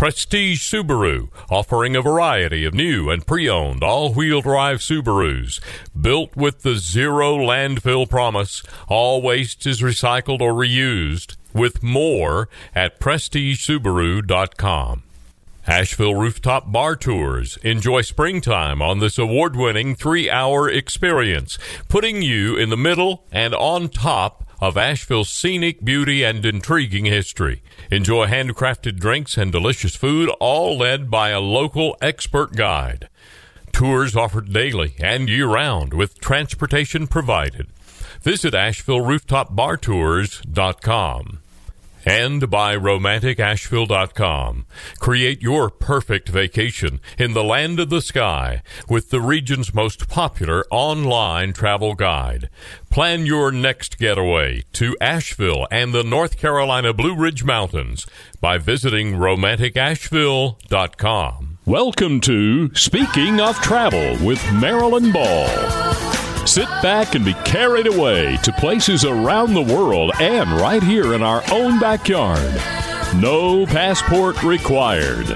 Prestige Subaru, offering a variety of new and pre owned all wheel drive Subarus. Built with the zero landfill promise, all waste is recycled or reused. With more at prestigesubaru.com. Asheville Rooftop Bar Tours. Enjoy springtime on this award winning three hour experience, putting you in the middle and on top of Asheville's scenic beauty and intriguing history. Enjoy handcrafted drinks and delicious food, all led by a local expert guide. Tours offered daily and year round with transportation provided. Visit AshevilleRooftopBarTours.com and by romanticasheville.com. Create your perfect vacation in the land of the sky with the region's most popular online travel guide. Plan your next getaway to Asheville and the North Carolina Blue Ridge Mountains by visiting romanticasheville.com. Welcome to Speaking of Travel with Marilyn Ball. Sit back and be carried away to places around the world and right here in our own backyard. No passport required.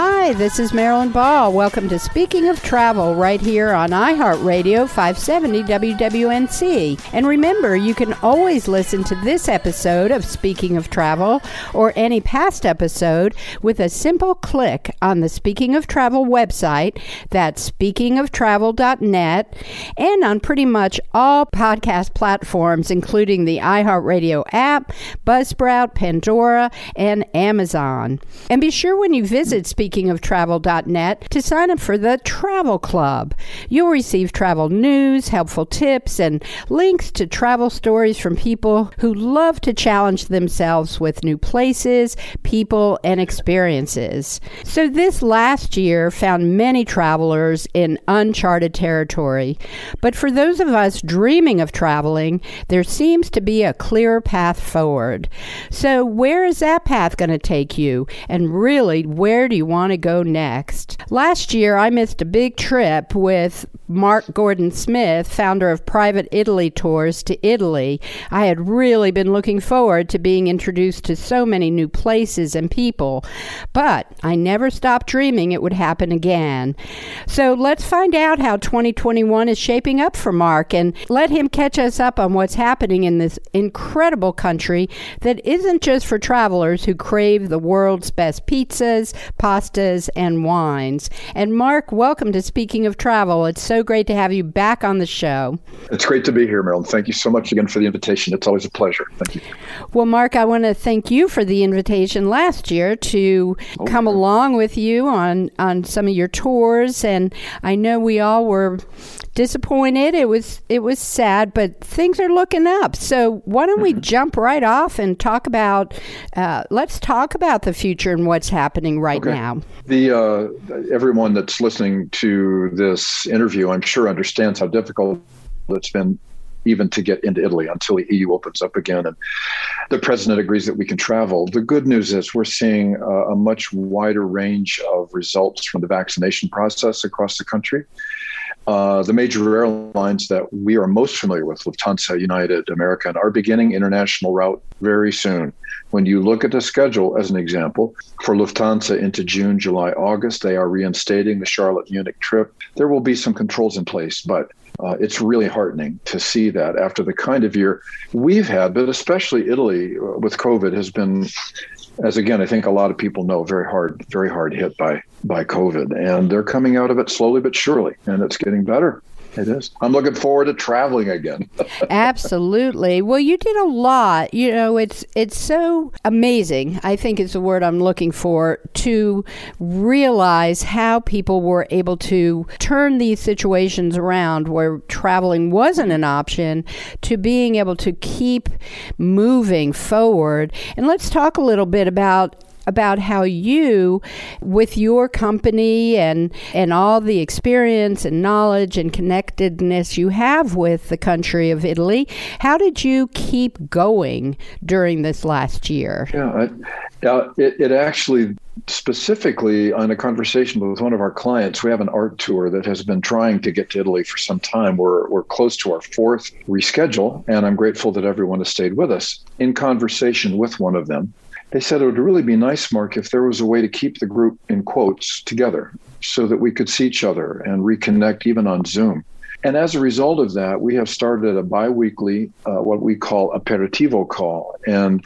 Hi, this is Marilyn Ball. Welcome to Speaking of Travel right here on iHeartRadio 570 WWNC. And remember, you can always listen to this episode of Speaking of Travel or any past episode with a simple click on the Speaking of Travel website. That's speakingoftravel.net and on pretty much all podcast platforms, including the iHeartRadio app, Buzzsprout, Pandora, and Amazon. And be sure when you visit Speaking speakingoftravel.net to sign up for the Travel Club. You'll receive travel news, helpful tips, and links to travel stories from people who love to challenge themselves with new places, people, and experiences. So, this last year found many travelers in uncharted territory. But for those of us dreaming of traveling, there seems to be a clear path forward. So, where is that path going to take you? And really, where do you want? to go next. Last year, I missed a big trip with Mark Gordon Smith, founder of Private Italy Tours, to Italy. I had really been looking forward to being introduced to so many new places and people, but I never stopped dreaming it would happen again. So let's find out how 2021 is shaping up for Mark and let him catch us up on what's happening in this incredible country that isn't just for travelers who crave the world's best pizzas, pastas, and wines. And Mark, welcome to Speaking of Travel. It's so great to have you back on the show. It's great to be here, Marilyn. Thank you so much again for the invitation. It's always a pleasure. Thank you. Well, Mark, I want to thank you for the invitation last year to oh, come along with you on, on some of your tours. And I know we all were disappointed. It was it was sad, but things are looking up. So why don't we mm-hmm. jump right off and talk about? Uh, let's talk about the future and what's happening right okay. now. The uh, everyone that's listening to this interview, I'm sure, understands how difficult it's been even to get into Italy until the EU opens up again and the president agrees that we can travel. The good news is we're seeing a, a much wider range of results from the vaccination process across the country. Uh, the major airlines that we are most familiar with, Lufthansa, United, American, are beginning international route very soon. When you look at the schedule, as an example, for Lufthansa into June, July, August, they are reinstating the Charlotte Munich trip. There will be some controls in place, but uh, it's really heartening to see that after the kind of year we've had, but especially Italy with COVID has been as again, I think a lot of people know, very hard, very hard hit by by COVID, and they're coming out of it slowly but surely, and it's getting better. It is. I'm looking forward to traveling again. Absolutely. Well, you did a lot. You know, it's it's so amazing. I think it's the word I'm looking for to realize how people were able to turn these situations around where traveling wasn't an option to being able to keep moving forward. And let's talk a little bit about about how you, with your company and and all the experience and knowledge and connectedness you have with the country of Italy, how did you keep going during this last year? Yeah, uh, it, it actually specifically on a conversation with one of our clients, we have an art tour that has been trying to get to Italy for some time. We're, we're close to our fourth reschedule, and I'm grateful that everyone has stayed with us. In conversation with one of them, they said it would really be nice, Mark, if there was a way to keep the group in quotes together so that we could see each other and reconnect even on Zoom. And as a result of that, we have started a biweekly, uh, what we call aperitivo call. And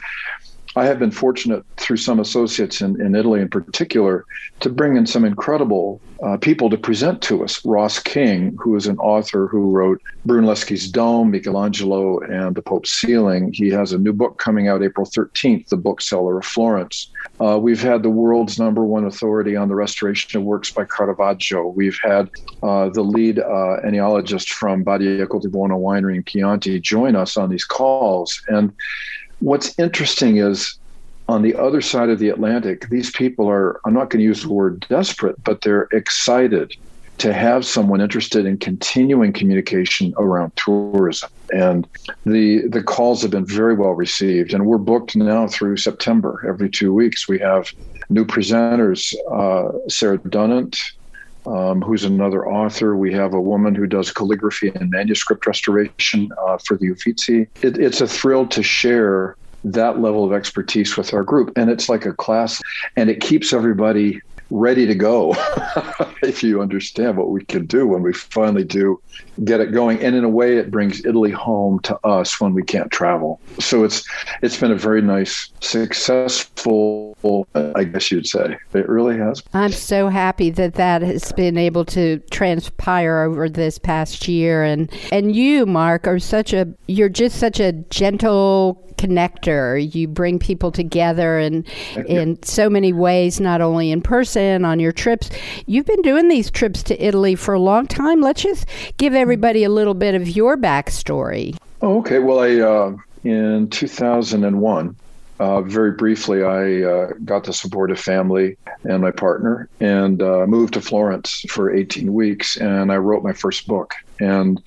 I have been fortunate through some associates in, in Italy in particular to bring in some incredible uh, people to present to us. Ross King, who is an author who wrote Brunelleschi's Dome, Michelangelo, and the Pope's Ceiling. He has a new book coming out April 13th, The Bookseller of Florence. Uh, we've had the world's number one authority on the restoration of works by Caravaggio. We've had uh, the lead uh, enologist from Badia Coltibuono Winery in Chianti join us on these calls. And what's interesting is on the other side of the Atlantic, these people are, I'm not going to use the word desperate, but they're excited to have someone interested in continuing communication around tourism. And the the calls have been very well received. And we're booked now through September. Every two weeks, we have new presenters, uh, Sarah Dunant, um, who's another author. We have a woman who does calligraphy and manuscript restoration uh, for the Uffizi. It, it's a thrill to share that level of expertise with our group. And it's like a class, and it keeps everybody ready to go if you understand what we can do when we finally do get it going. And in a way it brings italy home to us when we can't travel. So it's it's been a very nice successful i guess you'd say. It really has. I'm so happy that that has been able to transpire over this past year. And and you mark are such a you're just such a gentle connector. You bring people together in in so many ways, not only in person on your trips. You've been doing these trips to Italy for a long time. Let's just give everybody a little bit of your backstory. Oh, okay. Well, I uh, in 2001. Uh, very briefly, I uh, got to support a family and my partner and uh, moved to Florence for 18 weeks. And I wrote my first book. And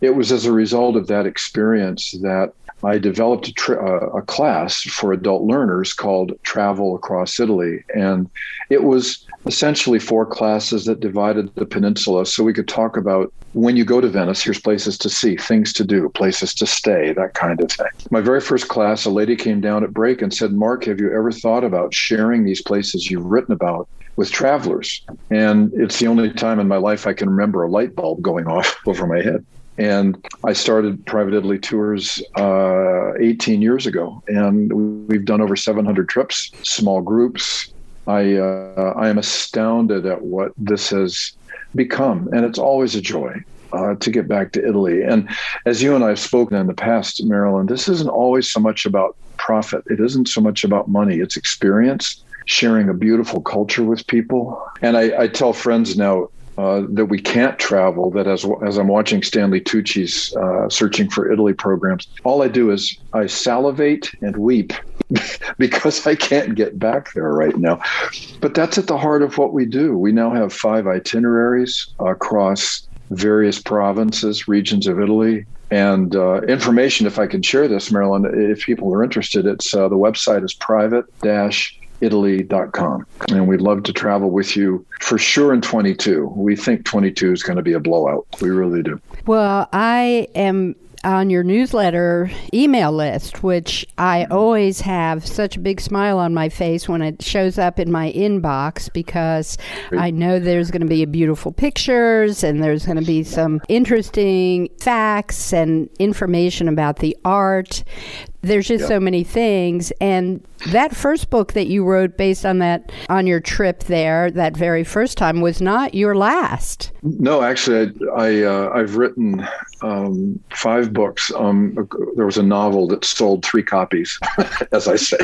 it was as a result of that experience that I developed a, tra- a, class for adult learners called Travel Across Italy. And it was essentially four classes that divided the peninsula. So we could talk about when you go to Venice, here's places to see, things to do, places to stay, that kind of thing. My very first class, a lady came down at break and said, Mark, have you ever thought about sharing these places you've written about with travelers? And it's the only time in my life I can remember a light bulb going off over my head. And I started Private Italy Tours uh, 18 years ago, and we've done over 700 trips, small groups. I uh, I am astounded at what this has become, and it's always a joy. Uh, to get back to Italy. And as you and I have spoken in the past, Marilyn, this isn't always so much about profit. It isn't so much about money. It's experience, sharing a beautiful culture with people. And I, I tell friends now, uh, that we can't travel. That as as I'm watching Stanley Tucci's uh, searching for Italy programs, all I do is I salivate and weep because I can't get back there right now. But that's at the heart of what we do. We now have five itineraries across various provinces, regions of Italy. And uh, information, if I can share this, Marilyn, if people are interested, it's uh, the website is private dash italy.com. And we'd love to travel with you for sure in 22. We think 22 is going to be a blowout. We really do. Well, I am on your newsletter email list, which I always have such a big smile on my face when it shows up in my inbox because I know there's going to be beautiful pictures and there's going to be some interesting facts and information about the art there's just so many things. And that first book that you wrote based on that on your trip there that very first time was not your last. No actually i, I uh, i've written um, five books. Um, there was a novel that sold three copies as i say.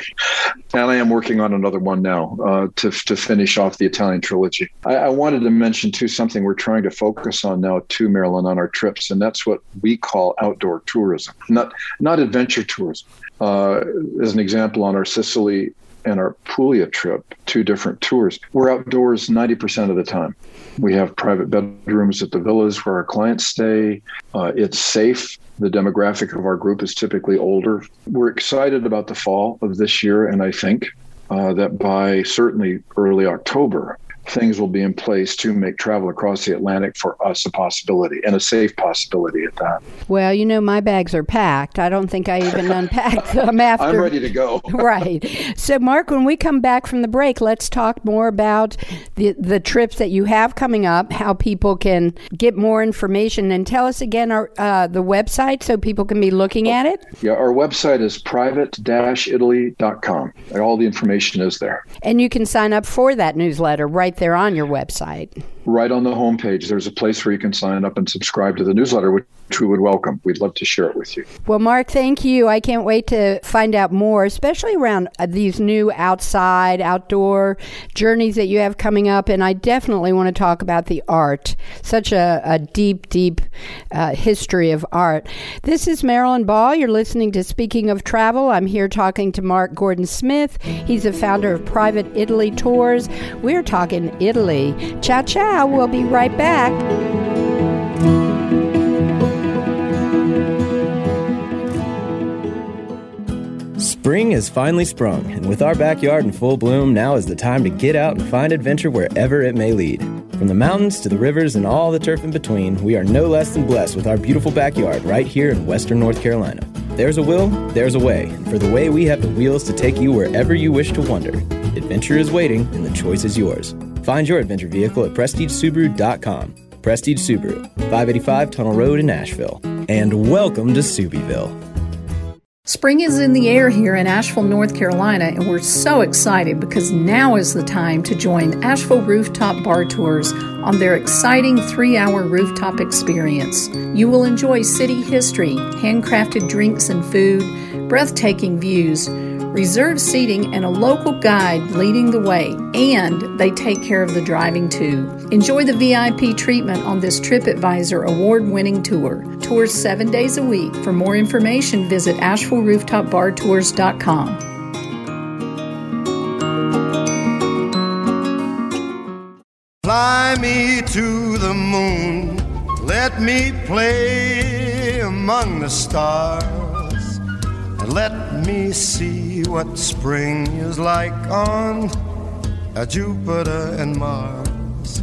And i am working on another one now uh, to, to finish off the italian trilogy. I, I wanted to mention too something we're trying to focus on now too marilyn on our trips. And that's what we call outdoor tourism. Not not adventure tourism uh, as an example, on our Sicily and our Puglia trip, two different tours, we're outdoors 90% of the time. We have private bedrooms at the villas where our clients stay. Uh, it's safe. The demographic of our group is typically older. We're excited about the fall of this year, and I think uh, that by certainly early October, things will be in place to make travel across the Atlantic for us a possibility and a safe possibility at that. Well, you know, my bags are packed. I don't think I even unpacked them after. I'm ready to go. right. So, Mark, when we come back from the break, let's talk more about the, the trips that you have coming up, how people can get more information, and tell us again our, uh, the website so people can be looking at it. Yeah, our website is private-italy.com. All the information is there. And you can sign up for that newsletter right there on your website. Right on the homepage, there's a place where you can sign up and subscribe to the newsletter, which we would welcome. We'd love to share it with you. Well, Mark, thank you. I can't wait to find out more, especially around uh, these new outside, outdoor journeys that you have coming up. And I definitely want to talk about the art, such a, a deep, deep uh, history of art. This is Marilyn Ball. You're listening to Speaking of Travel. I'm here talking to Mark Gordon Smith. He's a founder of Private Italy Tours. We're talking Italy. Ciao, ciao. We'll be right back. Spring has finally sprung, and with our backyard in full bloom, now is the time to get out and find adventure wherever it may lead. From the mountains to the rivers and all the turf in between, we are no less than blessed with our beautiful backyard right here in western North Carolina. There's a will, there's a way, and for the way we have the wheels to take you wherever you wish to wander. Adventure is waiting, and the choice is yours. Find your adventure vehicle at PrestigeSubaru.com. Prestige Subaru, 585 Tunnel Road in Asheville. And welcome to Subieville. Spring is in the air here in Asheville, North Carolina, and we're so excited because now is the time to join Asheville Rooftop Bar Tours on their exciting three hour rooftop experience. You will enjoy city history, handcrafted drinks and food, breathtaking views reserved seating, and a local guide leading the way, and they take care of the driving too. Enjoy the VIP treatment on this TripAdvisor award winning tour. Tours seven days a week. For more information, visit AshevilleRooftopBarTours.com. Fly me to the moon, let me play among the stars, let me see what spring is like on uh, Jupiter and Mars.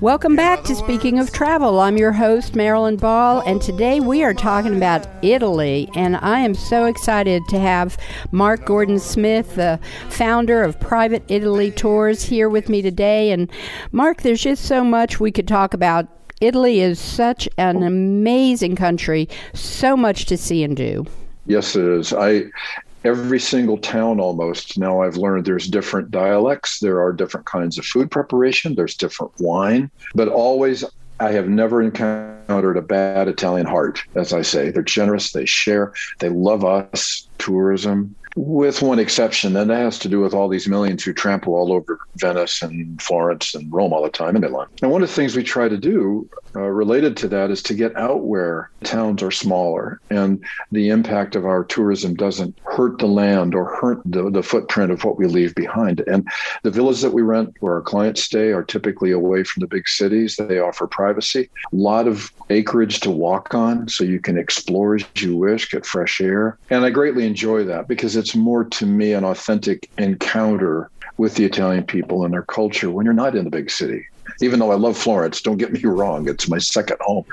Welcome back to Speaking of Travel. I'm your host, Marilyn Ball, and today we are talking about Italy. And I am so excited to have Mark Gordon Smith, the founder of Private Italy Tours, here with me today. And Mark, there's just so much we could talk about. Italy is such an amazing country, so much to see and do. Yes, it is. I every single town almost now i've learned there's different dialects. There are different kinds of food preparation. There's different wine. But always I have never encountered a bad Italian heart, as I say. They're generous, they share, they love us, tourism with one exception, and that has to do with all these millions who trample all over Venice and Florence and Rome all the time in Milan. And one of the things we try to do uh, related to that is to get out where towns are smaller and the impact of our tourism doesn't hurt the land or hurt the, the footprint of what we leave behind. And the villas that we rent where our clients stay are typically away from the big cities. They offer privacy, a lot of acreage to walk on so you can explore as you wish, get fresh air. And I greatly enjoy that because it's more to me an authentic encounter with the Italian people and their culture when you're not in the big city. Even though I love Florence, don't get me wrong, it's my second home.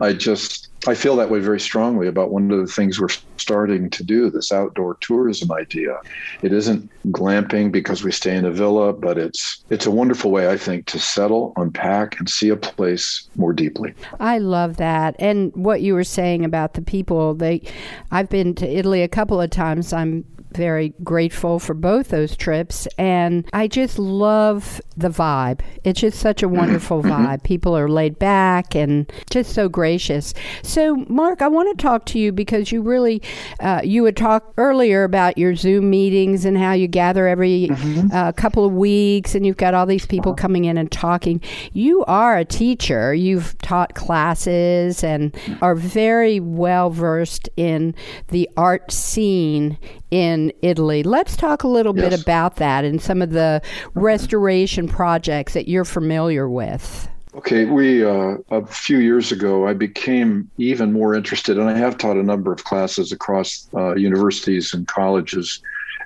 I just I feel that way very strongly about one of the things we're starting to do, this outdoor tourism idea. It isn't glamping because we stay in a villa, but it's it's a wonderful way, I think, to settle, unpack, and see a place more deeply. I love that. And what you were saying about the people, they I've been to Italy a couple of times. I'm very grateful for both those trips. And I just love the vibe. It's just such a wonderful mm-hmm. vibe. People are laid back and just so gracious. So, Mark, I want to talk to you because you really, uh, you had talked earlier about your Zoom meetings and how you gather every mm-hmm. uh, couple of weeks and you've got all these people coming in and talking. You are a teacher. You've taught classes and are very well versed in the art scene in Italy. Let's talk a little yes. bit about that and some of the restoration projects that you're familiar with. Okay, we uh, a few years ago, I became even more interested, and I have taught a number of classes across uh, universities and colleges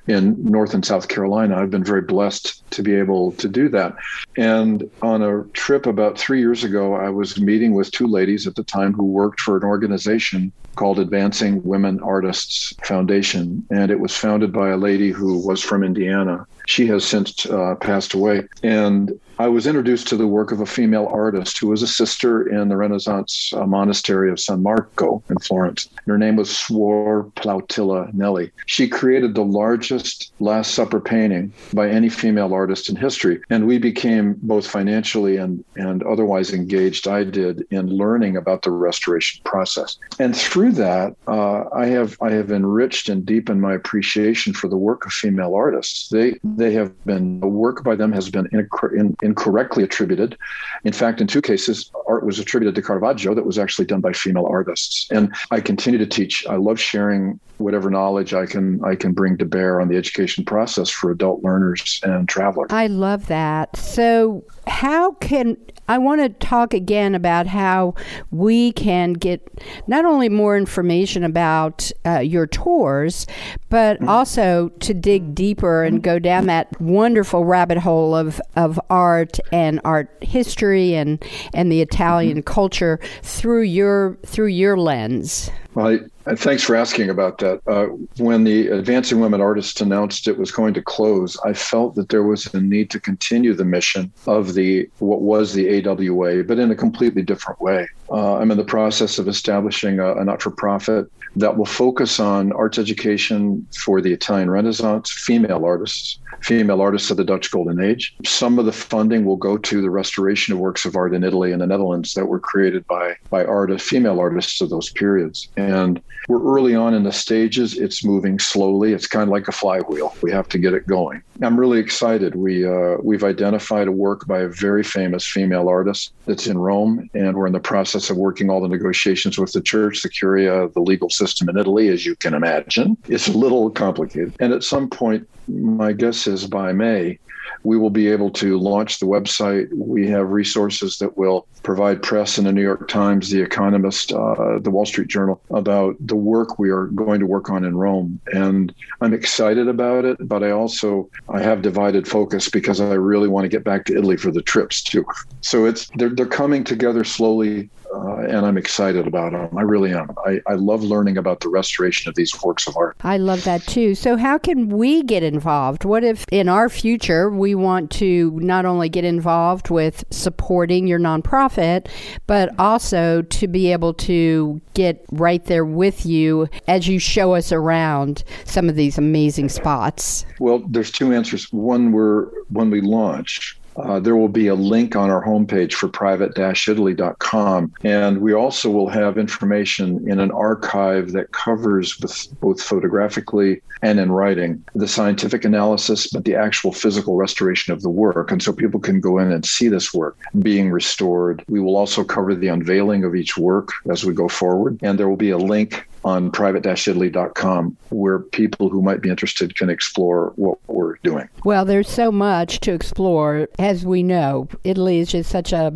in North and South Carolina. I've been very blessed to be able to do that. And on a trip about three years ago, I was meeting with two ladies at the time who worked for an organization called Advancing Women Artists Foundation. And it was founded by a lady who was from Indiana. She has since uh, passed away. And I was introduced to the work of a female artist who was a sister in the Renaissance uh, monastery of San Marco in Florence. Her name was Suor Plautilla Nelli. She created the largest Last Supper painting by any female artist in history. And we became both financially and, and otherwise engaged, I did, in learning about the restoration process. And through that, uh, I have I have enriched and deepened my appreciation for the work of female artists. They they have been the work by them has been in, in, incorrectly attributed. In fact, in two cases, art was attributed to Caravaggio that was actually done by female artists. And I continue to teach. I love sharing whatever knowledge I can I can bring to bear on the education process for adult learners and travelers. I love that. So how can I want to talk again about how we can get not only more information about uh, your tours, but mm-hmm. also to dig deeper and go down that wonderful rabbit hole of, of art and art history and and the Italian mm-hmm. culture through your through your lens. Well, I, thanks for asking about that. Uh, when the Advancing Women Artists announced it was going to close, I felt that there was a need to continue the mission of the what was the AWA, but in a completely different way. Uh, I'm in the process of establishing a, a not-for-profit that will focus on arts education for the Italian Renaissance, female artists, female artists of the Dutch Golden Age. Some of the funding will go to the restoration of works of art in Italy and the Netherlands that were created by by artists, female artists of those periods. And we're early on in the stages. It's moving slowly. It's kind of like a flywheel. We have to get it going. I'm really excited. We uh, we've identified a work by a very famous female artist that's in Rome, and we're in the process of working all the negotiations with the church, the curia, the legal system in Italy, as you can imagine. It's a little complicated. And at some point, my guess is by May, we will be able to launch the website. We have resources that will provide press in the New York Times, The Economist, uh, the Wall Street Journal about the work we are going to work on in Rome. And I'm excited about it, but I also I have divided focus because I really want to get back to Italy for the trips too. So it's they're, they're coming together slowly uh, and I'm excited about them. I really am. I, I love learning about the restoration of these works of art. I love that too. So, how can we get involved? What if in our future we want to not only get involved with supporting your nonprofit, but also to be able to get right there with you as you show us around some of these amazing spots? Well, there's two answers. One, we're when we launch, uh, there will be a link on our homepage for private-italy.com. And we also will have information in an archive that covers with both photographically and in writing the scientific analysis, but the actual physical restoration of the work. And so people can go in and see this work being restored. We will also cover the unveiling of each work as we go forward. And there will be a link on private-italy.com where people who might be interested can explore what we're doing. Well, there's so much to explore. As we know, Italy is just such a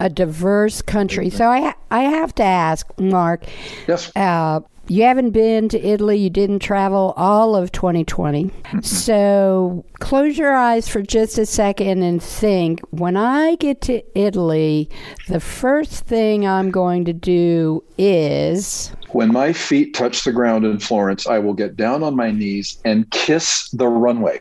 a diverse country. So I I have to ask, Mark. Yes. Uh, you haven't been to Italy, you didn't travel all of 2020. so close your eyes for just a second and think when I get to Italy, the first thing I'm going to do is. When my feet touch the ground in Florence, I will get down on my knees and kiss the runway.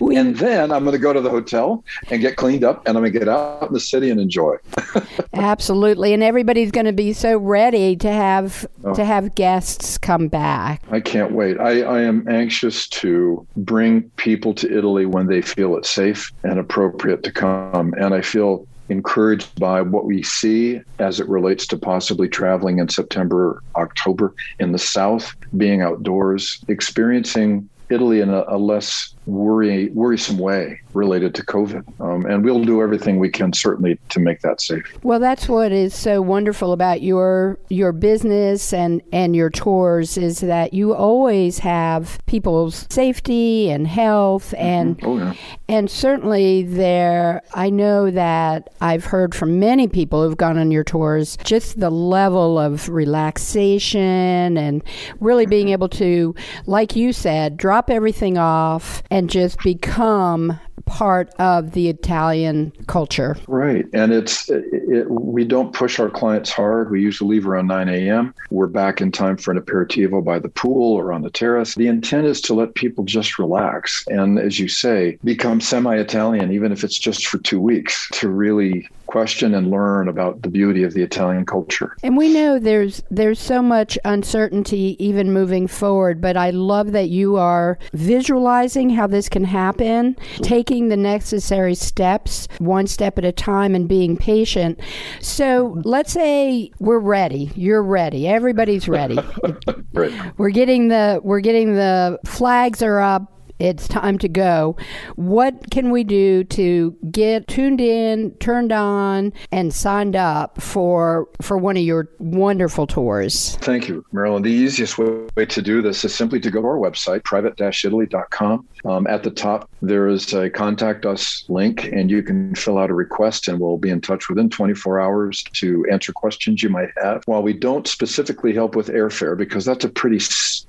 and then I'm going to go to the hotel and get cleaned up, and I'm going to get out in the city and enjoy. Absolutely, and everybody's going to be so ready to have oh. to have guests come back. I can't wait. I, I am anxious to bring people to Italy when they feel it's safe and appropriate to come, and I feel encouraged by what we see as it relates to possibly traveling in September, October in the South, being outdoors, experiencing Italy in a, a less worry, worrisome way related to COVID. Um, and we'll do everything we can certainly to make that safe. Well, that's what is so wonderful about your your business and and your tours is that you always have people's safety and health and mm-hmm. oh, yeah. and certainly there I know that I've heard from many people who've gone on your tours just the level of relaxation and really being able to like you said drop everything off and just become part of the Italian culture. Right. And it's, it, it, we don't push our clients hard. We usually leave around 9 a.m. We're back in time for an aperitivo by the pool or on the terrace. The intent is to let people just relax. And as you say, become semi Italian, even if it's just for two weeks, to really question and learn about the beauty of the Italian culture. And we know there's there's so much uncertainty even moving forward, but I love that you are visualizing how this can happen, taking the necessary steps one step at a time and being patient. So, let's say we're ready. You're ready. Everybody's ready. right. We're getting the we're getting the flags are up it's time to go. What can we do to get tuned in, turned on, and signed up for for one of your wonderful tours? Thank you, Marilyn. The easiest way to do this is simply to go to our website, private-italy.com. Um, at the top, there is a contact us link, and you can fill out a request, and we'll be in touch within 24 hours to answer questions you might have. While we don't specifically help with airfare, because that's a pretty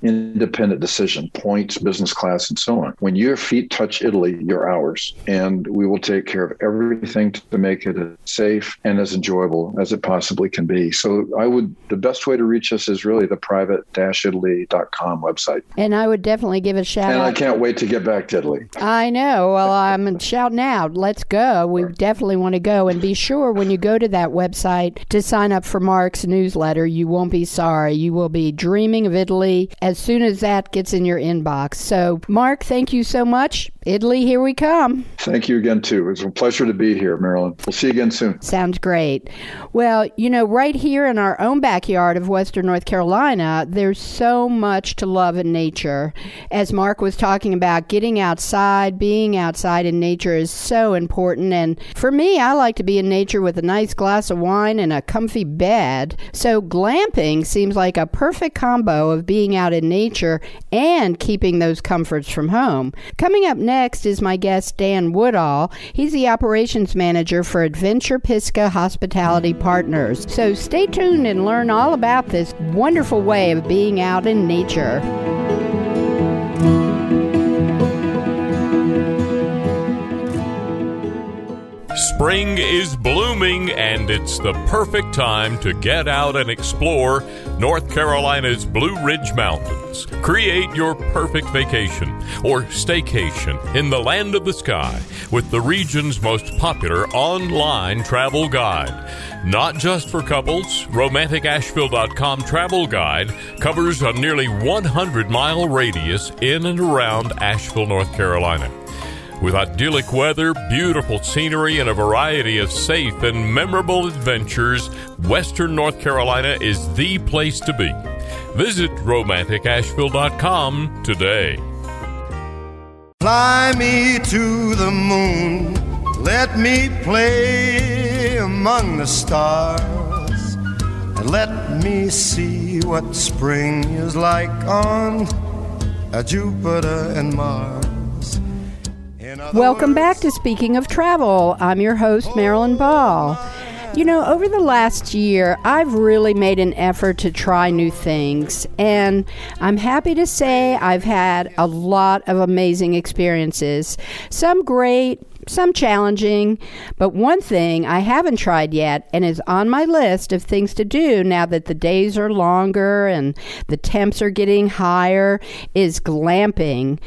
independent decision, points, business class, and so on. When your feet touch Italy, you're ours, and we will take care of everything to make it as safe and as enjoyable as it possibly can be. So I would, the best way to reach us is really the private-italy.com website. And I would definitely give a shout and out. And I can't wait to get back to Italy. I know. Well, I'm shouting out, let's go. We definitely want to go. And be sure when you go to that website to sign up for Mark's newsletter. You won't be sorry. You will be dreaming of Italy as soon as that gets in your inbox. So, Mark, thank you so much. Italy, here we come. Thank you again, too. It's a pleasure to be here, Marilyn. We'll see you again soon. Sounds great. Well, you know, right here in our own backyard of Western North Carolina, there's so much to love in nature. As Mark was talking about, getting outside, being outside in nature is so important. And for me, I like to be in nature with a nice glass of wine and a comfy bed. So, glamping seems like a perfect combo of being out in nature and keeping those comforts from home. Coming up next is my guest, Dan Woodall. He's the operations manager for Adventure Pisgah Hospitality Partners. So stay tuned and learn all about this wonderful way of being out in nature. Spring is blooming, and it's the perfect time to get out and explore North Carolina's Blue Ridge Mountains. Create your perfect vacation or staycation in the land of the sky with the region's most popular online travel guide. Not just for couples, RomanticAsheville.com travel guide covers a nearly 100 mile radius in and around Asheville, North Carolina. With idyllic weather, beautiful scenery, and a variety of safe and memorable adventures, Western North Carolina is the place to be. Visit romanticasheville.com today. Fly me to the moon, let me play among the stars, and let me see what spring is like on uh, Jupiter and Mars. Welcome back to Speaking of Travel. I'm your host, Marilyn Ball. You know, over the last year, I've really made an effort to try new things, and I'm happy to say I've had a lot of amazing experiences. Some great, some challenging, but one thing I haven't tried yet and is on my list of things to do now that the days are longer and the temps are getting higher is glamping.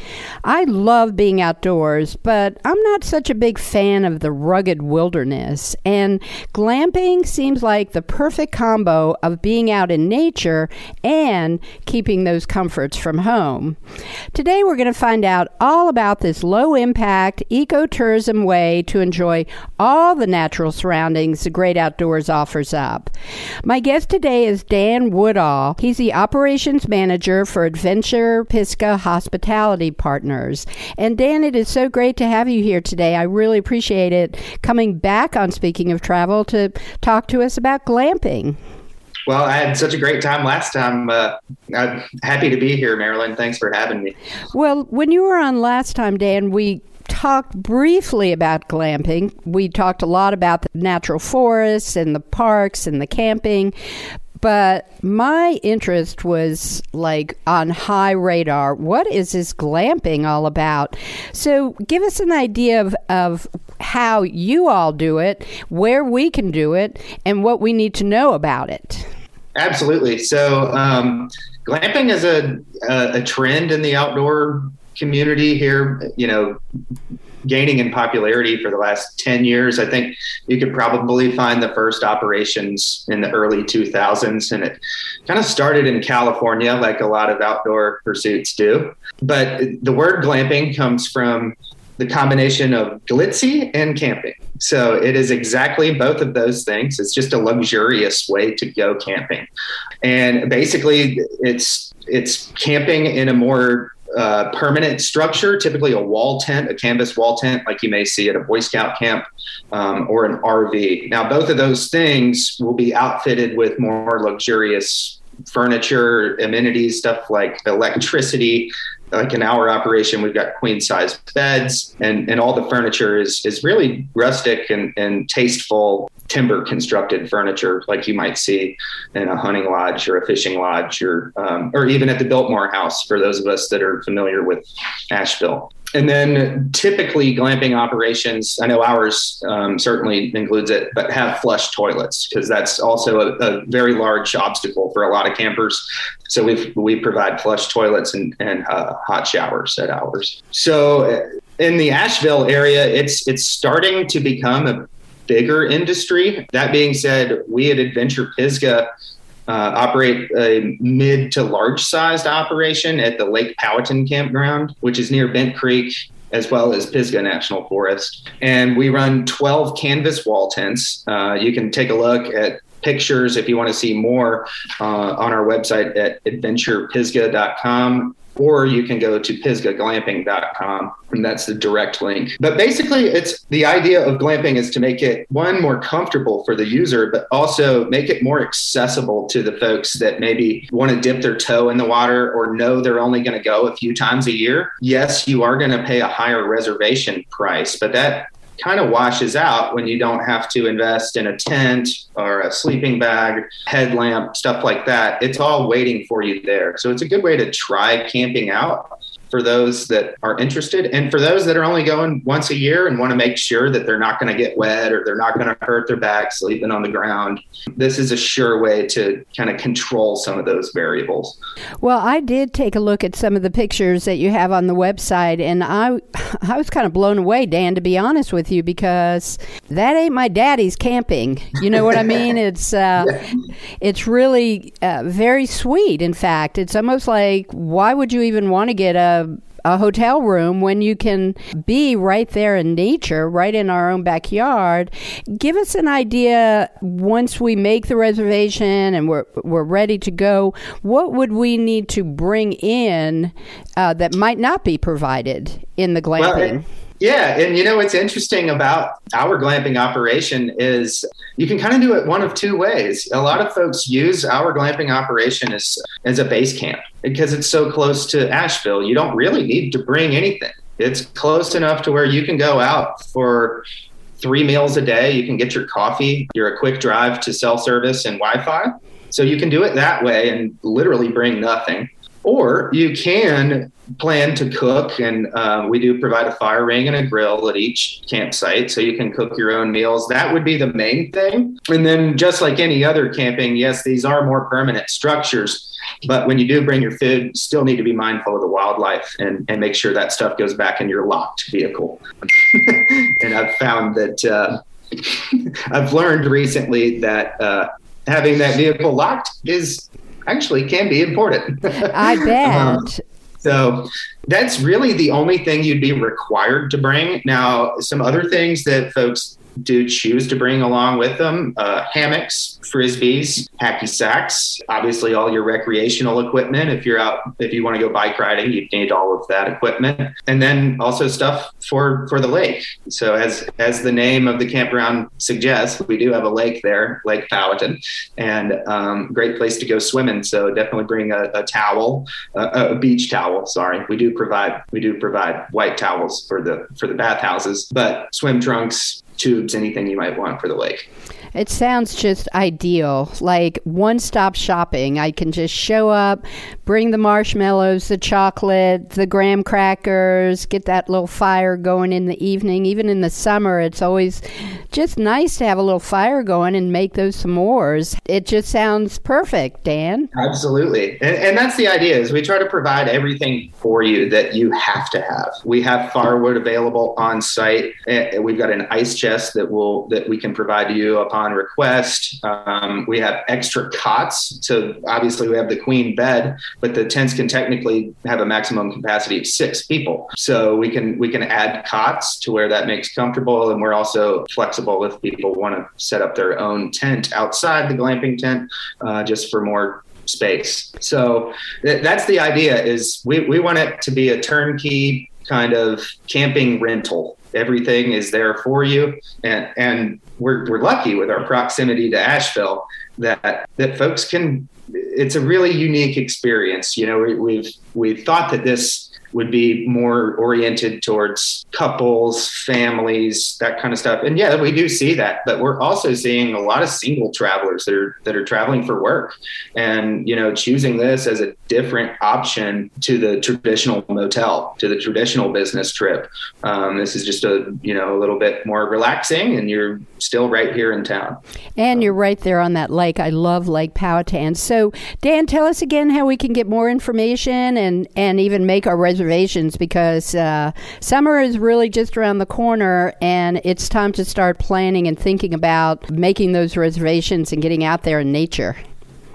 I love being outdoors, but I'm not such a big fan of the rugged wilderness, and glamping seems like the perfect combo of being out in nature and keeping those comforts from home. Today we're going to find out all about this low impact ecotourism tourism way to enjoy all the natural surroundings the great outdoors offers up. My guest today is Dan Woodall. He's the operations manager for Adventure Pisgah Hospitality Partners. And Dan, it is so great to have you here today. I really appreciate it coming back on Speaking of Travel to talk to us about glamping. Well, I had such a great time last time. Uh, I'm happy to be here, Marilyn. Thanks for having me. Well, when you were on last time, Dan, we talked briefly about glamping. We talked a lot about the natural forests and the parks and the camping. But my interest was like on high radar. What is this glamping all about? So, give us an idea of, of how you all do it, where we can do it, and what we need to know about it. Absolutely. So, um, glamping is a, a, a trend in the outdoor community here. You know, gaining in popularity for the last 10 years. I think you could probably find the first operations in the early 2000s, and it kind of started in California, like a lot of outdoor pursuits do. But the word glamping comes from the combination of glitzy and camping. So it is exactly both of those things. It's just a luxurious way to go camping. And basically it's it's camping in a more uh, permanent structure, typically a wall tent, a canvas wall tent, like you may see at a Boy Scout camp, um, or an RV. Now, both of those things will be outfitted with more luxurious furniture, amenities, stuff like electricity, like in our operation, we've got queen size beds and, and all the furniture is, is really rustic and, and tasteful timber constructed furniture like you might see in a hunting lodge or a fishing lodge or, um, or even at the Biltmore house for those of us that are familiar with Asheville. And then typically glamping operations, I know ours um, certainly includes it, but have flush toilets because that's also a, a, very large obstacle for a lot of campers. So we we provide flush toilets and, and uh, hot showers at ours. So uh, in the Asheville area, it's it's starting to become a bigger industry. That being said, we at Adventure Pisgah uh, operate a mid to large sized operation at the Lake Powhatan campground, which is near Bent Creek, as well as Pisgah National Forest. And we run 12 canvas wall tents. Uh, you can take a look at pictures if you want to see more uh, on our website at adventurepisgah.com or you can go to pisgahglamping.com and that's the direct link. But basically, it's the idea of glamping is to make it one more comfortable for the user, but also make it more accessible to the folks that maybe want to dip their toe in the water or know they're only going to go a few times a year. Yes, you are going to pay a higher reservation price, but that kind of washes out when you don't have to invest in a tent or a sleeping bag, headlamp, stuff like that. It's all waiting for you there. So it's a good way to try camping out for those that are interested and for those that are only going once a year and want to make sure that they're not going to get wet or they're not going to hurt their back sleeping on the ground. This is a sure way to kind of control some of those variables. Well, I did take a look at some of the pictures that you have on the website and I I was kind of blown away, Dan, to be honest with you because that ain't my daddy's camping. You know what I mean? It's uh, it's really uh, very sweet. In fact, it's almost like why would you even want to get a a hotel room when you can be right there in nature, right in our own backyard. Give us an idea once we make the reservation and we're, we're ready to go, what would we need to bring in uh, that might not be provided in the glamping? Well, yeah, and you know what's interesting about our glamping operation is you can kind of do it one of two ways. A lot of folks use our glamping operation as as a base camp because it's so close to Asheville. You don't really need to bring anything. It's close enough to where you can go out for three meals a day. You can get your coffee. You're a quick drive to cell service and Wi-Fi. So you can do it that way and literally bring nothing. Or you can plan to cook, and uh, we do provide a fire ring and a grill at each campsite, so you can cook your own meals. That would be the main thing. And then, just like any other camping, yes, these are more permanent structures. But when you do bring your food, still need to be mindful of the wildlife and, and make sure that stuff goes back in your locked vehicle. and I've found that uh, I've learned recently that uh, having that vehicle locked is actually can be important. I bet. Um, So that's really the only thing you'd be required to bring. Now, some other things that folks do choose to bring along with them uh, hammocks, frisbees, hacky sacks, obviously all your recreational equipment. If you're out, if you want to go bike riding, you need all of that equipment, and then also stuff for for the lake. So as as the name of the campground suggests, we do have a lake there, Lake Powhatan, and um, great place to go swimming. So definitely bring a, a towel, uh, a beach towel. Sorry, we do provide we do provide white towels for the for the bathhouses, but swim trunks, tubes, anything you might want for the lake. It sounds just ideal, like one stop shopping. I can just show up, bring the marshmallows, the chocolate, the graham crackers, get that little fire going in the evening. Even in the summer, it's always just nice to have a little fire going and make those s'mores. It just sounds perfect, Dan. Absolutely. And, and that's the idea is we try to provide everything for you that you have to have. We have firewood available on site. Eh, we've got an ice chest that will that we can provide to you upon on request. Um, we have extra cots. So obviously we have the queen bed, but the tents can technically have a maximum capacity of six people. So we can we can add cots to where that makes comfortable, and we're also flexible if people want to set up their own tent outside the glamping tent, uh, just for more space. So th- that's the idea. Is we we want it to be a turnkey kind of camping rental everything is there for you. And and we're, we're lucky with our proximity to asheville that that folks can it's a really unique experience. You know we, we've we've thought that this would be more oriented towards couples, families, that kind of stuff. And yeah, we do see that, but we're also seeing a lot of single travelers that are that are traveling for work and you know choosing this as a different option to the traditional motel, to the traditional business trip. Um, this is just a you know a little bit more relaxing, and you're still right here in town. And you're right there on that lake. I love Lake Powhatan. So Dan, tell us again how we can get more information and and even make our reservation reservations because uh, summer is really just around the corner and it's time to start planning and thinking about making those reservations and getting out there in nature.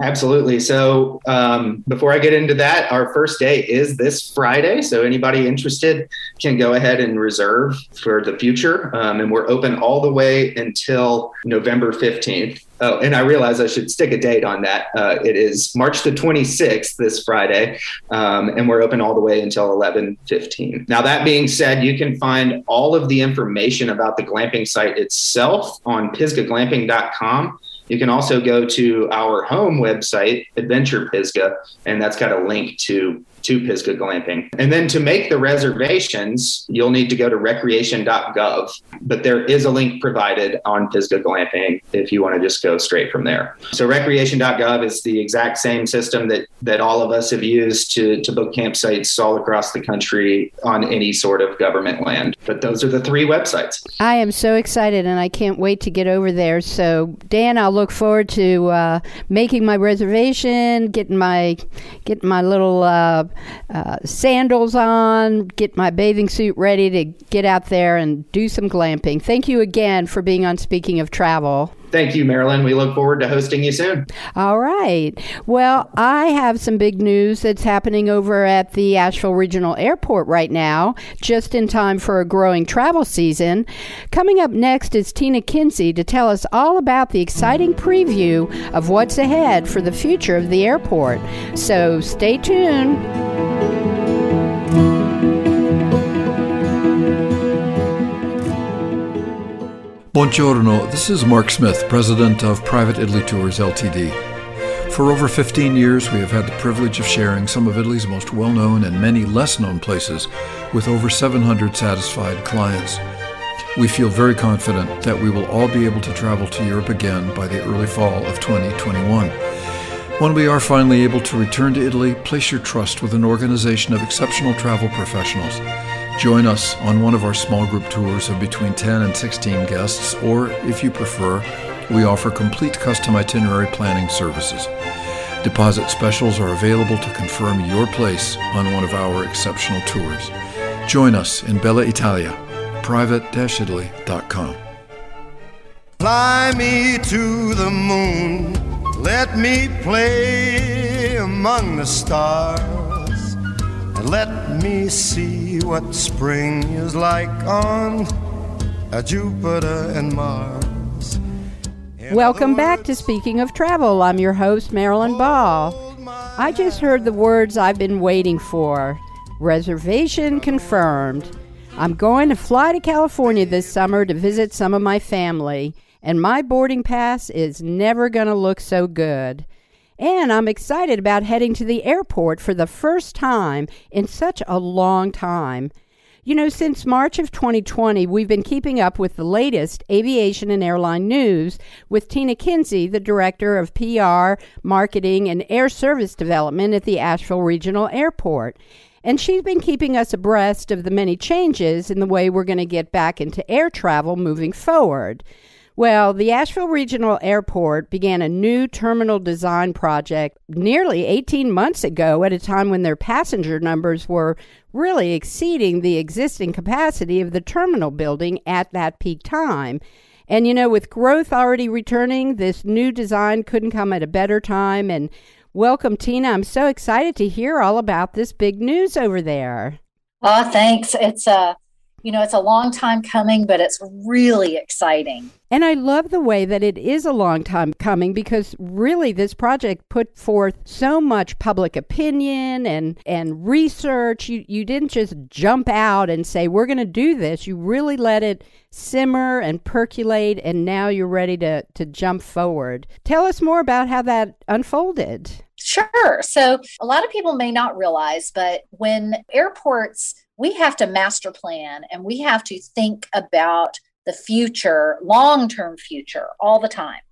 Absolutely. So, um, before I get into that, our first day is this Friday. So, anybody interested can go ahead and reserve for the future. Um, and we're open all the way until November 15th. Oh, and I realize I should stick a date on that. Uh, it is March the 26th, this Friday, um, and we're open all the way until 11:15. Now, that being said, you can find all of the information about the glamping site itself on pisgahglamping.com. You can also go to our home website, Adventure Pisgah, and that's got a link to to Glamping. And then to make the reservations, you'll need to go to recreation.gov, but there is a link provided on Pisgah Glamping if you want to just go straight from there. So recreation.gov is the exact same system that that all of us have used to to book campsites all across the country on any sort of government land. But those are the three websites. I am so excited and I can't wait to get over there. So Dan, I'll look forward to uh, making my reservation, getting my getting my little uh, uh, sandals on, get my bathing suit ready to get out there and do some glamping. Thank you again for being on Speaking of Travel. Thank you, Marilyn. We look forward to hosting you soon. All right. Well, I have some big news that's happening over at the Asheville Regional Airport right now, just in time for a growing travel season. Coming up next is Tina Kinsey to tell us all about the exciting preview of what's ahead for the future of the airport. So stay tuned. Buongiorno, this is Mark Smith, president of Private Italy Tours Ltd. For over 15 years, we have had the privilege of sharing some of Italy's most well known and many less known places with over 700 satisfied clients. We feel very confident that we will all be able to travel to Europe again by the early fall of 2021. When we are finally able to return to Italy, place your trust with an organization of exceptional travel professionals. Join us on one of our small group tours of between 10 and 16 guests, or if you prefer, we offer complete custom itinerary planning services. Deposit specials are available to confirm your place on one of our exceptional tours. Join us in Bella Italia, private-italy.com. Fly me to the moon, let me play among the stars and let me see what spring is like on Jupiter and Mars. Welcome back to Speaking of Travel. I'm your host, Marilyn Ball. I just heard the words I've been waiting for reservation confirmed. I'm going to fly to California this summer to visit some of my family, and my boarding pass is never going to look so good. And I'm excited about heading to the airport for the first time in such a long time. You know, since March of 2020, we've been keeping up with the latest aviation and airline news with Tina Kinsey, the Director of PR, Marketing, and Air Service Development at the Asheville Regional Airport. And she's been keeping us abreast of the many changes in the way we're going to get back into air travel moving forward. Well, the Asheville Regional Airport began a new terminal design project nearly 18 months ago at a time when their passenger numbers were really exceeding the existing capacity of the terminal building at that peak time. And you know, with growth already returning, this new design couldn't come at a better time. And welcome, Tina. I'm so excited to hear all about this big news over there. Oh, thanks. It's a you know, it's a long time coming, but it's really exciting. And I love the way that it is a long time coming because really this project put forth so much public opinion and and research. You you didn't just jump out and say we're going to do this. You really let it simmer and percolate and now you're ready to to jump forward. Tell us more about how that unfolded. Sure. So, a lot of people may not realize, but when airports we have to master plan and we have to think about the future, long term future, all the time.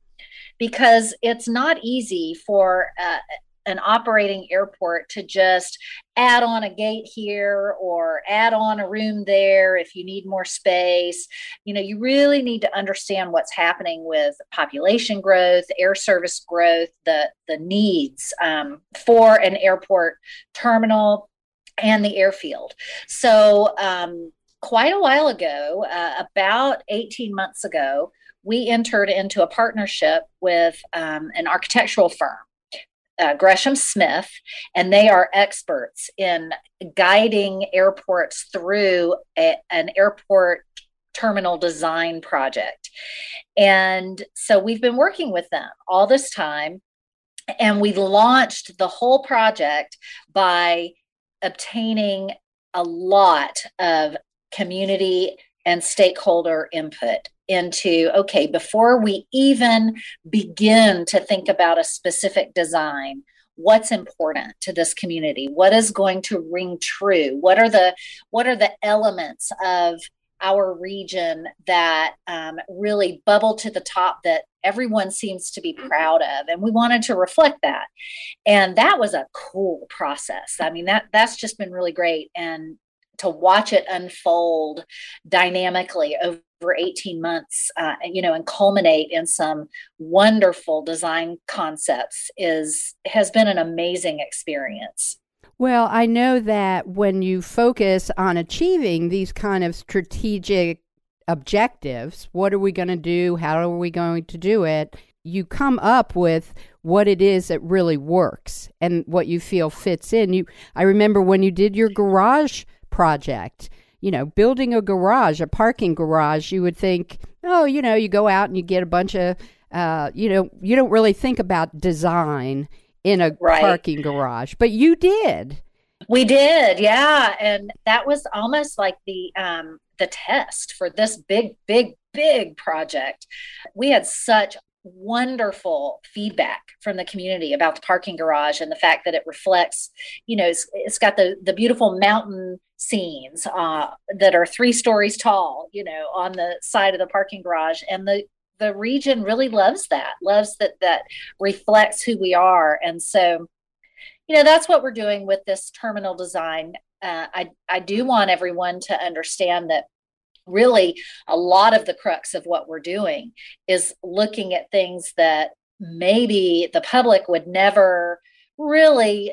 Because it's not easy for uh, an operating airport to just add on a gate here or add on a room there if you need more space. You know, you really need to understand what's happening with population growth, air service growth, the the needs um, for an airport terminal and the airfield. So, um, quite a while ago, uh, about 18 months ago, we entered into a partnership with um, an architectural firm. Uh, Gresham Smith, and they are experts in guiding airports through a, an airport terminal design project. And so we've been working with them all this time, and we launched the whole project by obtaining a lot of community and stakeholder input into okay, before we even begin to think about a specific design, what's important to this community? What is going to ring true? What are the what are the elements of our region that um, really bubble to the top that everyone seems to be proud of and we wanted to reflect that. And that was a cool process. I mean that that's just been really great. And to watch it unfold dynamically over 18 months uh, you know and culminate in some wonderful design concepts is has been an amazing experience. Well, I know that when you focus on achieving these kind of strategic objectives, what are we going to do? How are we going to do it? You come up with what it is that really works and what you feel fits in. You I remember when you did your garage project, you know, building a garage, a parking garage, you would think, oh, you know, you go out and you get a bunch of uh, you know, you don't really think about design in a right. parking garage, but you did. We did, yeah, and that was almost like the um, the test for this big, big, big project. We had such wonderful feedback from the community about the parking garage and the fact that it reflects you know it's, it's got the the beautiful mountain scenes uh, that are three stories tall you know on the side of the parking garage and the the region really loves that loves that that reflects who we are and so you know that's what we're doing with this terminal design. Uh, i i do want everyone to understand that really a lot of the crux of what we're doing is looking at things that maybe the public would never really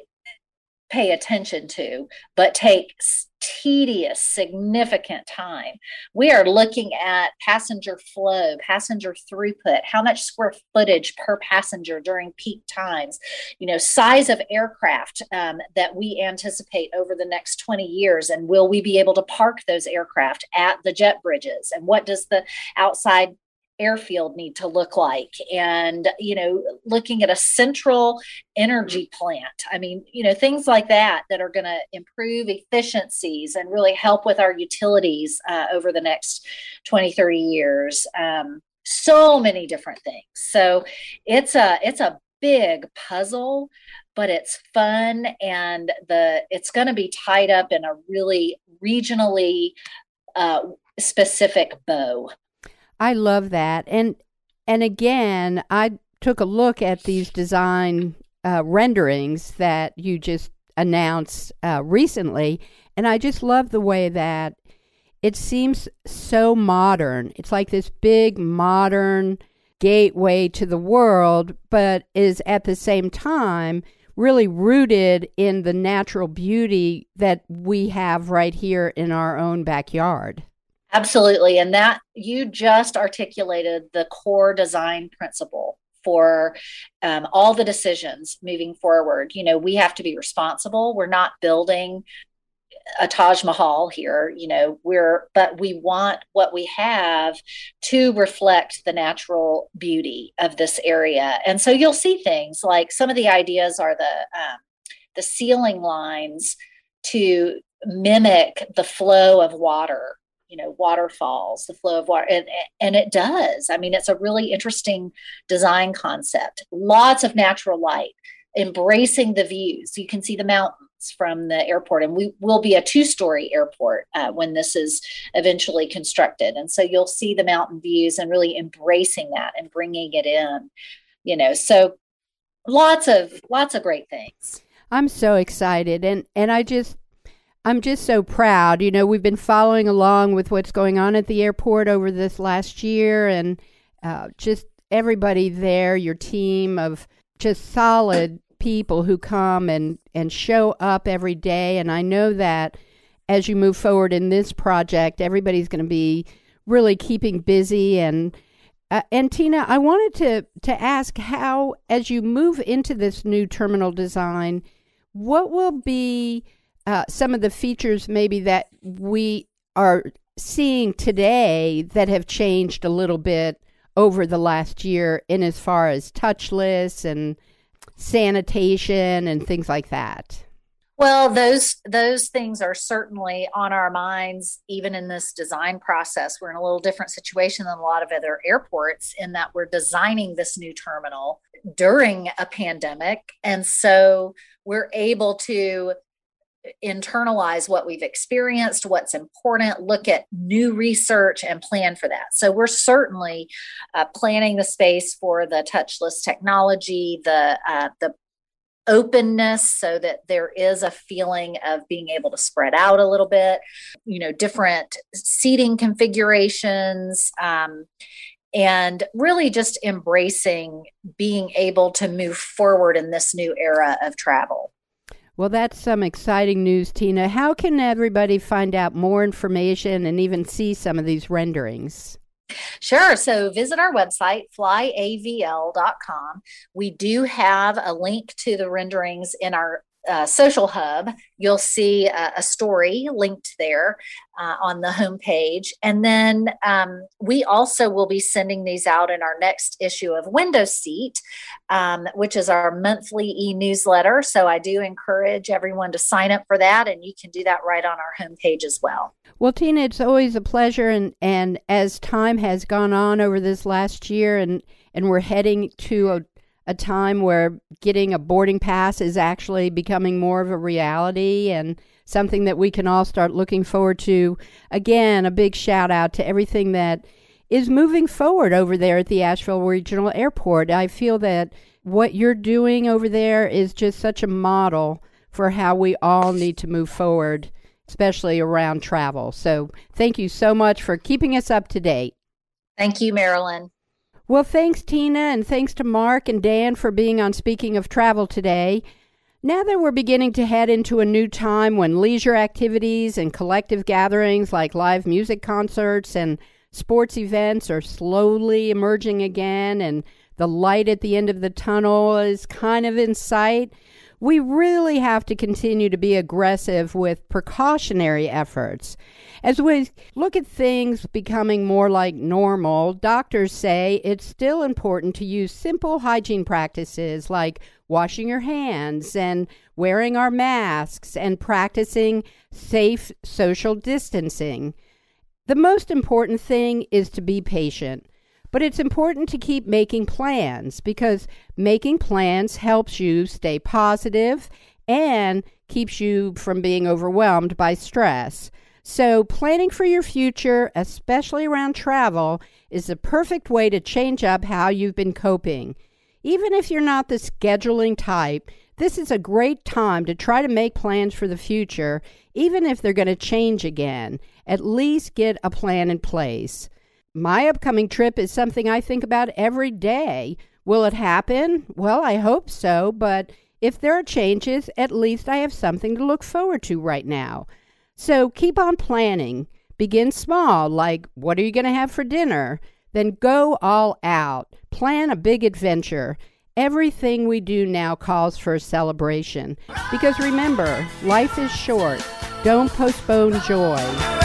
pay attention to, but take tedious, significant time. We are looking at passenger flow, passenger throughput, how much square footage per passenger during peak times, you know, size of aircraft um, that we anticipate over the next 20 years, and will we be able to park those aircraft at the jet bridges? And what does the outside airfield need to look like. And you know looking at a central energy plant i mean you know things like that that are going to improve efficiencies and really help with our utilities uh, over the next 20 30 years. Um, so many different things. So it's a it's a big puzzle but it's fun and the it's going to be tied up in a really regionally uh, specific bow I love that. And and again, I took a look at these design uh, renderings that you just announced uh, recently, and I just love the way that it seems so modern. It's like this big modern gateway to the world, but is at the same time really rooted in the natural beauty that we have right here in our own backyard. Absolutely. And that you just articulated the core design principle for um, all the decisions moving forward. You know, we have to be responsible. We're not building a Taj Mahal here, you know, we're, but we want what we have to reflect the natural beauty of this area. And so you'll see things like some of the ideas are the, um, the ceiling lines to mimic the flow of water you know waterfalls the flow of water and, and it does. I mean it's a really interesting design concept. Lots of natural light embracing the views. You can see the mountains from the airport and we will be a two-story airport uh, when this is eventually constructed. And so you'll see the mountain views and really embracing that and bringing it in you know. So lots of lots of great things. I'm so excited and and i just I'm just so proud. You know, we've been following along with what's going on at the airport over this last year, and uh, just everybody there, your team of just solid people who come and, and show up every day. And I know that as you move forward in this project, everybody's going to be really keeping busy. And uh, and Tina, I wanted to to ask how, as you move into this new terminal design, what will be uh, some of the features maybe that we are seeing today that have changed a little bit over the last year in as far as touchless and sanitation and things like that? Well, those those things are certainly on our minds even in this design process. We're in a little different situation than a lot of other airports in that we're designing this new terminal during a pandemic and so we're able to internalize what we've experienced, what's important, look at new research, and plan for that. So we're certainly uh, planning the space for the touchless technology, the uh, the openness so that there is a feeling of being able to spread out a little bit you know different seating configurations um, and really just embracing being able to move forward in this new era of travel well, that's some exciting news, Tina. How can everybody find out more information and even see some of these renderings? Sure. So visit our website, flyavl.com. We do have a link to the renderings in our uh, social hub, you'll see a, story linked there uh, on the homepage. And then um, we also will be sending these out in our next issue of Window Seat, um, which is our monthly e newsletter. So I do encourage everyone to sign up for that, and you can do that right on our homepage as well. Well, Tina, it's always a pleasure, and, and as time has gone on over this last year, and, and we're heading to a a time where getting a boarding pass is actually becoming more of a reality and something that we can all start looking forward to. Again, a big shout out to everything that is moving forward over there at the Asheville Regional Airport. I feel that what you're doing over there is just such a model for how we all need to move forward, especially around travel. So, thank you so much for keeping us up to date. Thank you, Marilyn. Well, thanks, Tina, and thanks to Mark and Dan for being on Speaking of Travel today. Now that we're beginning to head into a new time when leisure activities and collective gatherings like live music concerts and sports events are slowly emerging again and the light at the end of the tunnel is kind of in sight, we really have to continue to be aggressive with precautionary efforts. As we look at things becoming more like normal, doctors say it's still important to use simple hygiene practices like washing your hands and wearing our masks and practicing safe social distancing. The most important thing is to be patient. But it's important to keep making plans because making plans helps you stay positive and keeps you from being overwhelmed by stress. So, planning for your future, especially around travel, is the perfect way to change up how you've been coping. Even if you're not the scheduling type, this is a great time to try to make plans for the future, even if they're going to change again. At least get a plan in place. My upcoming trip is something I think about every day. Will it happen? Well, I hope so, but if there are changes, at least I have something to look forward to right now. So keep on planning. Begin small, like what are you going to have for dinner? Then go all out. Plan a big adventure. Everything we do now calls for a celebration. Because remember, life is short. Don't postpone joy.